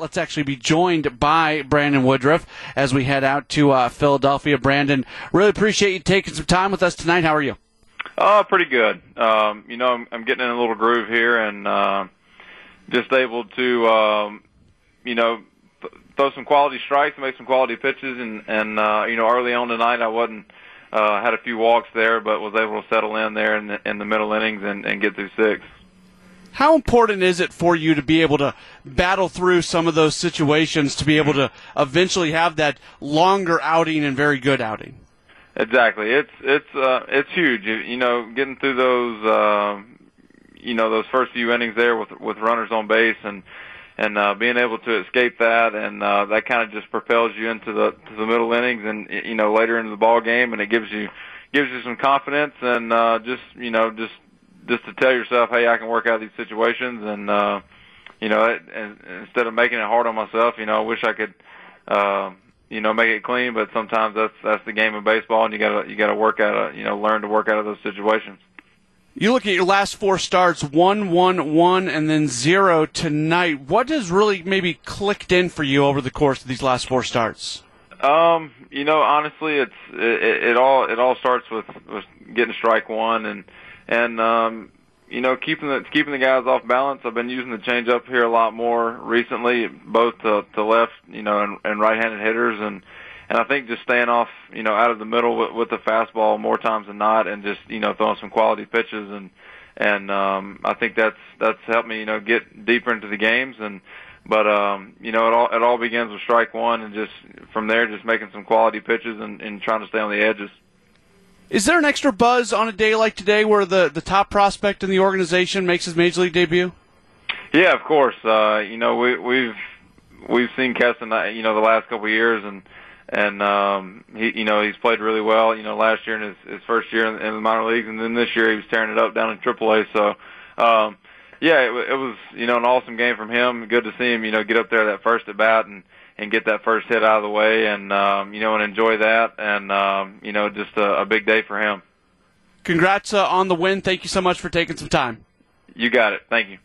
let's actually be joined by Brandon Woodruff as we head out to uh, Philadelphia. Brandon, really appreciate you taking some time with us tonight. How are you? Oh, pretty good. Um, you know, I'm, I'm getting in a little groove here and uh, just able to, um, you know, th- throw some quality strikes, make some quality pitches, and and uh, you know, early on tonight I wasn't uh, had a few walks there, but was able to settle in there in the, in the middle innings and, and get through six. How important is it for you to be able to battle through some of those situations to be able to eventually have that longer outing and very good outing? Exactly. It's it's uh, it's huge. You, know, getting through those uh, you know those first few innings there with with runners on base and and uh, being able to escape that and uh, that kind of just propels you into the to the middle innings and you know later into the ball game and it gives you gives you some confidence and uh, just you know just just to tell yourself, hey, I can work out these situations and uh, you know it, and instead of making it hard on myself, you know, I wish I could. Uh, you know, make it clean, but sometimes that's that's the game of baseball, and you gotta you gotta work out, you know, learn to work out of those situations. You look at your last four starts, one, one, one, and then zero tonight. What has really maybe clicked in for you over the course of these last four starts? Um, you know, honestly, it's it, it all it all starts with, with getting strike one and and um, you know keeping the keeping the guys off balance. I've been using the changeup here a lot more recently, both to, to left, you know, and, and right-handed hitters, and and I think just staying off, you know, out of the middle with, with the fastball more times than not, and just you know throwing some quality pitches, and and um, I think that's that's helped me, you know, get deeper into the games, and but um, you know, it all it all begins with strike one, and just from there, just making some quality pitches and, and trying to stay on the edges. Is there an extra buzz on a day like today where the, the top prospect in the organization makes his major league debut? Yeah, of course. Uh, you know, we, we've we've seen Keston, uh, you know, the last couple of years, and and um, he, you know, he's played really well. You know, last year in his, his first year in, in the minor leagues, and then this year he was tearing it up down in AAA. So, um, yeah, it, it was you know an awesome game from him. Good to see him, you know, get up there that first at bat and and get that first hit out of the way, and um, you know, and enjoy that, and um, you know, just a, a big day for him. Congrats uh, on the win. Thank you so much for taking some time. You got it. Thank you.